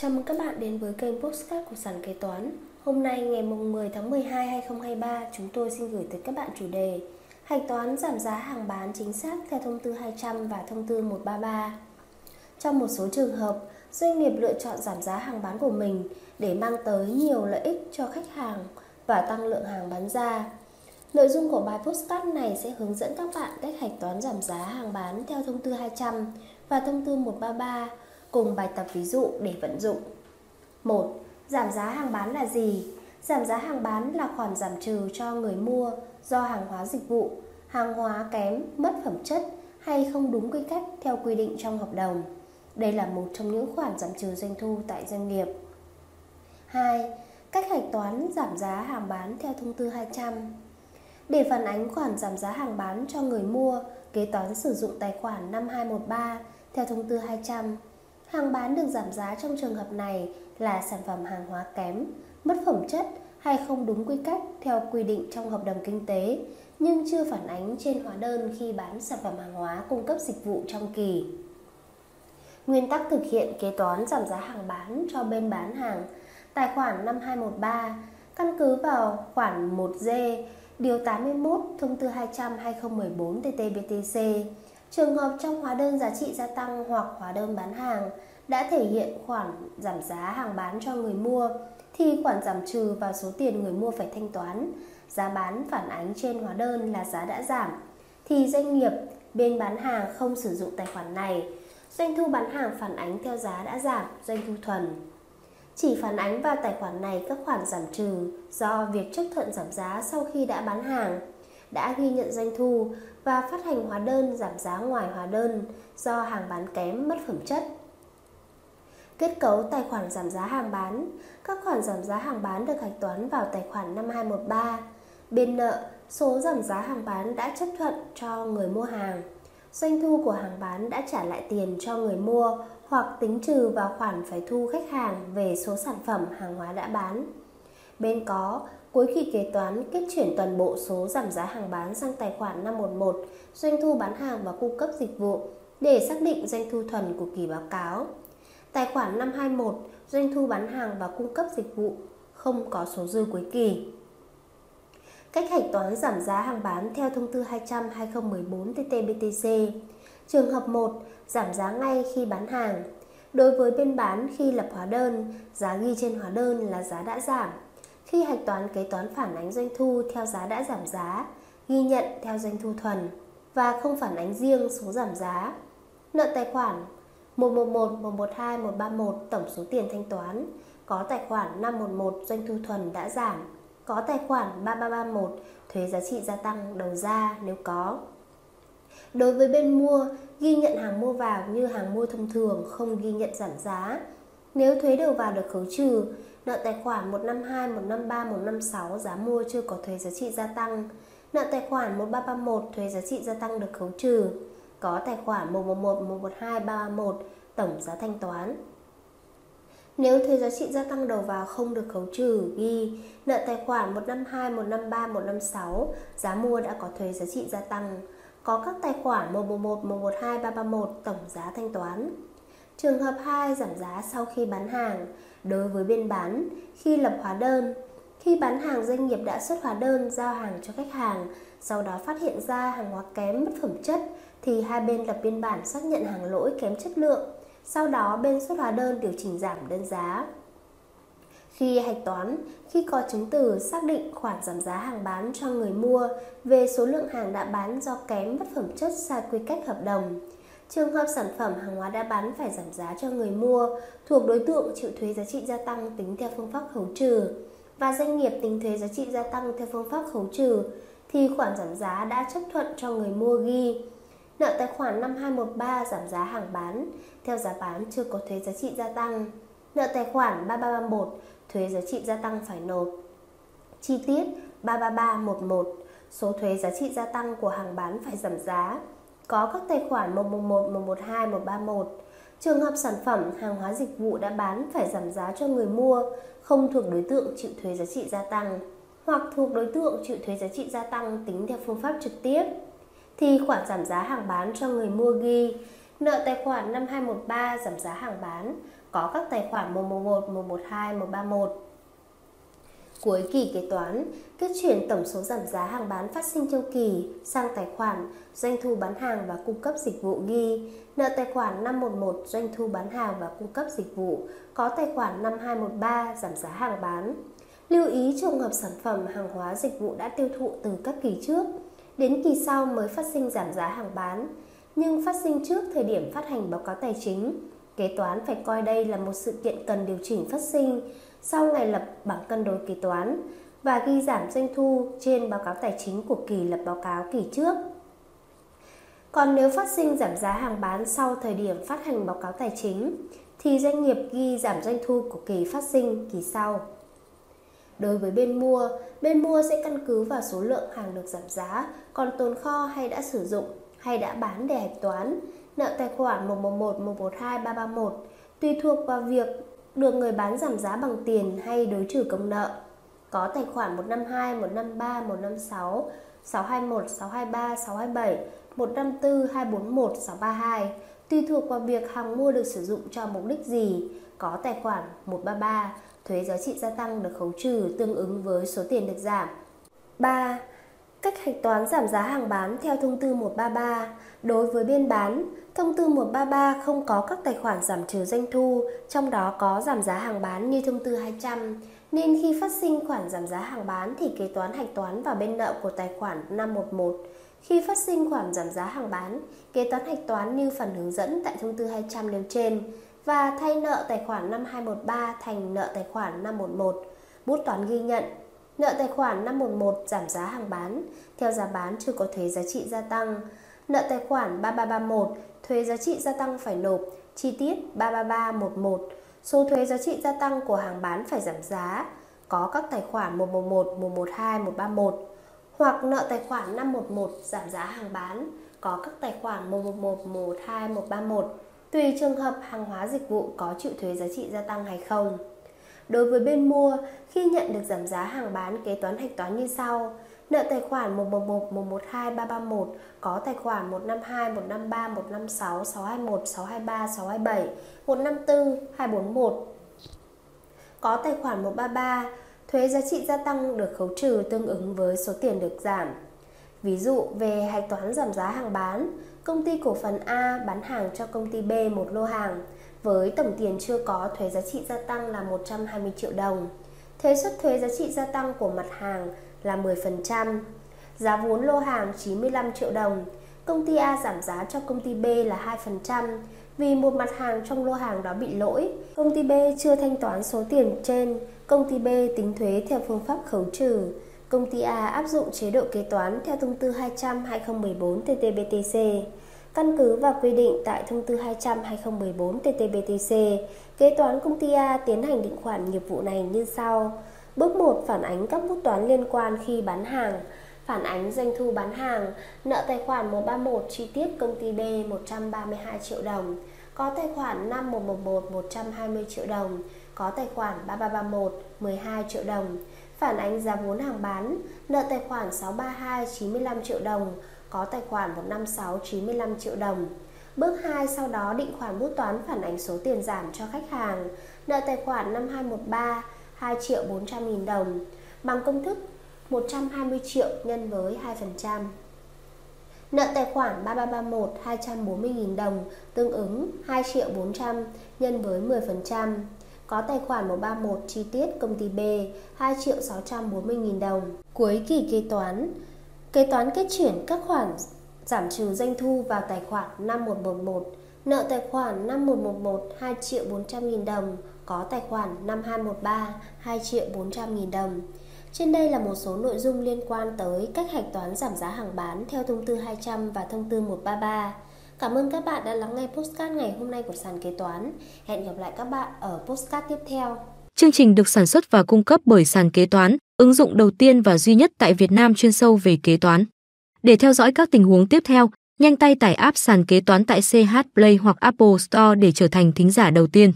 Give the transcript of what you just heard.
Chào mừng các bạn đến với kênh Postcard của Sản Kế Toán. Hôm nay ngày 10 tháng 12 2023, chúng tôi xin gửi tới các bạn chủ đề Hạch toán giảm giá hàng bán chính xác theo thông tư 200 và thông tư 133. Trong một số trường hợp, doanh nghiệp lựa chọn giảm giá hàng bán của mình để mang tới nhiều lợi ích cho khách hàng và tăng lượng hàng bán ra. Nội dung của bài postcard này sẽ hướng dẫn các bạn cách hạch toán giảm giá hàng bán theo thông tư 200 và thông tư 133 cùng bài tập ví dụ để vận dụng. 1. Giảm giá hàng bán là gì? Giảm giá hàng bán là khoản giảm trừ cho người mua do hàng hóa dịch vụ, hàng hóa kém, mất phẩm chất hay không đúng quy cách theo quy định trong hợp đồng. Đây là một trong những khoản giảm trừ doanh thu tại doanh nghiệp. 2. Cách hạch toán giảm giá hàng bán theo thông tư 200. Để phản ánh khoản giảm giá hàng bán cho người mua, kế toán sử dụng tài khoản 5213 theo thông tư 200 Hàng bán được giảm giá trong trường hợp này là sản phẩm hàng hóa kém, mất phẩm chất hay không đúng quy cách theo quy định trong hợp đồng kinh tế nhưng chưa phản ánh trên hóa đơn khi bán sản phẩm hàng hóa cung cấp dịch vụ trong kỳ. Nguyên tắc thực hiện kế toán giảm giá hàng bán cho bên bán hàng Tài khoản 5213 căn cứ vào khoản 1g Điều 81 Thông tư 200 2014 TT-BTC Trường hợp trong hóa đơn giá trị gia tăng hoặc hóa đơn bán hàng đã thể hiện khoản giảm giá hàng bán cho người mua thì khoản giảm trừ vào số tiền người mua phải thanh toán. Giá bán phản ánh trên hóa đơn là giá đã giảm thì doanh nghiệp bên bán hàng không sử dụng tài khoản này. Doanh thu bán hàng phản ánh theo giá đã giảm, doanh thu thuần. Chỉ phản ánh vào tài khoản này các khoản giảm trừ do việc chấp thuận giảm giá sau khi đã bán hàng, đã ghi nhận doanh thu và phát hành hóa đơn giảm giá ngoài hóa đơn do hàng bán kém mất phẩm chất. Kết cấu tài khoản giảm giá hàng bán Các khoản giảm giá hàng bán được hạch toán vào tài khoản 5213 Bên nợ, số giảm giá hàng bán đã chấp thuận cho người mua hàng Doanh thu của hàng bán đã trả lại tiền cho người mua hoặc tính trừ vào khoản phải thu khách hàng về số sản phẩm hàng hóa đã bán. Bên có, cuối kỳ kế toán kết chuyển toàn bộ số giảm giá hàng bán sang tài khoản 511, doanh thu bán hàng và cung cấp dịch vụ để xác định doanh thu thuần của kỳ báo cáo. Tài khoản 521, doanh thu bán hàng và cung cấp dịch vụ không có số dư cuối kỳ. Cách hạch toán giảm giá hàng bán theo thông tư 200 2014 TT-BTC. Trường hợp 1, giảm giá ngay khi bán hàng. Đối với bên bán khi lập hóa đơn, giá ghi trên hóa đơn là giá đã giảm. Khi hạch toán kế toán phản ánh doanh thu theo giá đã giảm giá, ghi nhận theo doanh thu thuần và không phản ánh riêng số giảm giá. Nợ tài khoản 111, 112, 131 tổng số tiền thanh toán, có tài khoản 511 doanh thu thuần đã giảm, có tài khoản 3331 thuế giá trị gia tăng đầu ra nếu có. Đối với bên mua, ghi nhận hàng mua vào như hàng mua thông thường không ghi nhận giảm giá. Nếu thuế đầu vào được khấu trừ, nợ tài khoản 152, 153, 156 giá mua chưa có thuế giá trị gia tăng, nợ tài khoản 1331 thuế giá trị gia tăng được khấu trừ có tài khoản 111, 112, 331 tổng giá thanh toán. Nếu thuế giá trị gia tăng đầu vào không được khấu trừ, ghi nợ tài khoản 152, 153, 156 giá mua đã có thuế giá trị gia tăng. Có các tài khoản 111, 112, 331 tổng giá thanh toán. Trường hợp 2 giảm giá sau khi bán hàng đối với bên bán khi lập hóa đơn. Khi bán hàng doanh nghiệp đã xuất hóa đơn giao hàng cho khách hàng, sau đó phát hiện ra hàng hóa kém mất phẩm chất thì hai bên lập biên bản xác nhận hàng lỗi kém chất lượng. Sau đó bên xuất hóa đơn điều chỉnh giảm đơn giá. Khi hạch toán, khi có chứng từ xác định khoản giảm giá hàng bán cho người mua về số lượng hàng đã bán do kém mất phẩm chất sai quy cách hợp đồng. Trường hợp sản phẩm hàng hóa đã bán phải giảm giá cho người mua, thuộc đối tượng chịu thuế giá trị gia tăng tính theo phương pháp khấu trừ và doanh nghiệp tính thuế giá trị gia tăng theo phương pháp khấu trừ, thì khoản giảm giá đã chấp thuận cho người mua ghi Nợ tài khoản 5213 giảm giá hàng bán, theo giá bán chưa có thuế giá trị gia tăng. Nợ tài khoản 3331 thuế giá trị gia tăng phải nộp. Chi tiết 33311 số thuế giá trị gia tăng của hàng bán phải giảm giá. Có các tài khoản 111, 112, 131. Trường hợp sản phẩm, hàng hóa dịch vụ đã bán phải giảm giá cho người mua, không thuộc đối tượng chịu thuế giá trị gia tăng hoặc thuộc đối tượng chịu thuế giá trị gia tăng tính theo phương pháp trực tiếp thì khoản giảm giá hàng bán cho người mua ghi nợ tài khoản 5213 giảm giá hàng bán có các tài khoản 111, 112, 131. Cuối kỳ kế toán, kết chuyển tổng số giảm giá hàng bán phát sinh trong kỳ sang tài khoản doanh thu bán hàng và cung cấp dịch vụ ghi. Nợ tài khoản 511 doanh thu bán hàng và cung cấp dịch vụ. Có tài khoản 5213 giảm giá hàng bán. Lưu ý trường hợp sản phẩm hàng hóa dịch vụ đã tiêu thụ từ các kỳ trước. Đến kỳ sau mới phát sinh giảm giá hàng bán. Nhưng phát sinh trước thời điểm phát hành báo cáo tài chính kế toán phải coi đây là một sự kiện cần điều chỉnh phát sinh sau ngày lập bảng cân đối kế toán và ghi giảm doanh thu trên báo cáo tài chính của kỳ lập báo cáo kỳ trước. Còn nếu phát sinh giảm giá hàng bán sau thời điểm phát hành báo cáo tài chính thì doanh nghiệp ghi giảm doanh thu của kỳ phát sinh kỳ sau. Đối với bên mua, bên mua sẽ căn cứ vào số lượng hàng được giảm giá, còn tồn kho hay đã sử dụng hay đã bán để hạch toán, nợ tài khoản 111, 112, 331 tùy thuộc vào việc được người bán giảm giá bằng tiền hay đối trừ công nợ. Có tài khoản 152, 153, 156, 621, 623, 627, 154, 241, 632 tùy thuộc vào việc hàng mua được sử dụng cho mục đích gì. Có tài khoản 133, thuế giá trị gia tăng được khấu trừ tương ứng với số tiền được giảm. 3. Cách hạch toán giảm giá hàng bán theo thông tư 133. Đối với bên bán, thông tư 133 không có các tài khoản giảm trừ doanh thu, trong đó có giảm giá hàng bán như thông tư 200, nên khi phát sinh khoản giảm giá hàng bán thì kế toán hạch toán vào bên nợ của tài khoản 511. Khi phát sinh khoản giảm giá hàng bán, kế toán hạch toán như phần hướng dẫn tại thông tư 200 nêu trên và thay nợ tài khoản 5213 thành nợ tài khoản 511. Bút toán ghi nhận Nợ tài khoản 511 giảm giá hàng bán, theo giá bán chưa có thuế giá trị gia tăng. Nợ tài khoản 3331, thuế giá trị gia tăng phải nộp, chi tiết 33311. Số thuế giá trị gia tăng của hàng bán phải giảm giá, có các tài khoản 111, 112, 131 hoặc nợ tài khoản 511 giảm giá hàng bán, có các tài khoản 111, 112, 131 tùy trường hợp hàng hóa dịch vụ có chịu thuế giá trị gia tăng hay không. Đối với bên mua, khi nhận được giảm giá hàng bán kế toán hạch toán như sau. Nợ tài khoản 111, 112, 331 có tài khoản 152, 153, 156, 621, 623, 627, 154, 241. Có tài khoản 133, thuế giá trị gia tăng được khấu trừ tương ứng với số tiền được giảm. Ví dụ về hạch toán giảm giá hàng bán, công ty cổ phần A bán hàng cho công ty B một lô hàng với tổng tiền chưa có thuế giá trị gia tăng là 120 triệu đồng. Thuế suất thuế giá trị gia tăng của mặt hàng là 10%. Giá vốn lô hàng 95 triệu đồng. Công ty A giảm giá cho công ty B là 2% vì một mặt hàng trong lô hàng đó bị lỗi. Công ty B chưa thanh toán số tiền trên, công ty B tính thuế theo phương pháp khấu trừ. Công ty A áp dụng chế độ kế toán theo thông tư 200/2014 TT-BTC. Căn cứ vào quy định tại thông tư 200/2014 TT-BTC, kế toán công ty A tiến hành định khoản nghiệp vụ này như sau. Bước 1 phản ánh các bút toán liên quan khi bán hàng, phản ánh doanh thu bán hàng, nợ tài khoản 131 chi tiết công ty B 132 triệu đồng, có tài khoản 5111 120 triệu đồng, có tài khoản 3331 12 triệu đồng, phản ánh giá vốn hàng bán, nợ tài khoản 632 95 triệu đồng, có tài khoản 156 95 triệu đồng. Bước 2 sau đó định khoản bút toán phản ánh số tiền giảm cho khách hàng, nợ tài khoản 5213 2 triệu 400 nghìn đồng bằng công thức 120 triệu nhân với 2%. Nợ tài khoản 3331 240 nghìn đồng tương ứng 2 triệu 400 nhân với 10%. Có tài khoản 131 chi tiết công ty B 2 triệu 640.000 đồng. Cuối kỳ kế toán, Kế toán kết chuyển các khoản giảm trừ doanh thu vào tài khoản 5111, nợ tài khoản 5111 2 triệu 400 nghìn đồng, có tài khoản 5213 2 triệu 400 nghìn đồng. Trên đây là một số nội dung liên quan tới cách hạch toán giảm giá hàng bán theo thông tư 200 và thông tư 133. Cảm ơn các bạn đã lắng nghe postcard ngày hôm nay của sàn kế toán. Hẹn gặp lại các bạn ở postcard tiếp theo. Chương trình được sản xuất và cung cấp bởi sàn kế toán, ứng dụng đầu tiên và duy nhất tại Việt Nam chuyên sâu về kế toán. Để theo dõi các tình huống tiếp theo, nhanh tay tải app sàn kế toán tại CH Play hoặc Apple Store để trở thành thính giả đầu tiên.